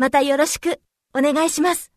またよろしくお願いします。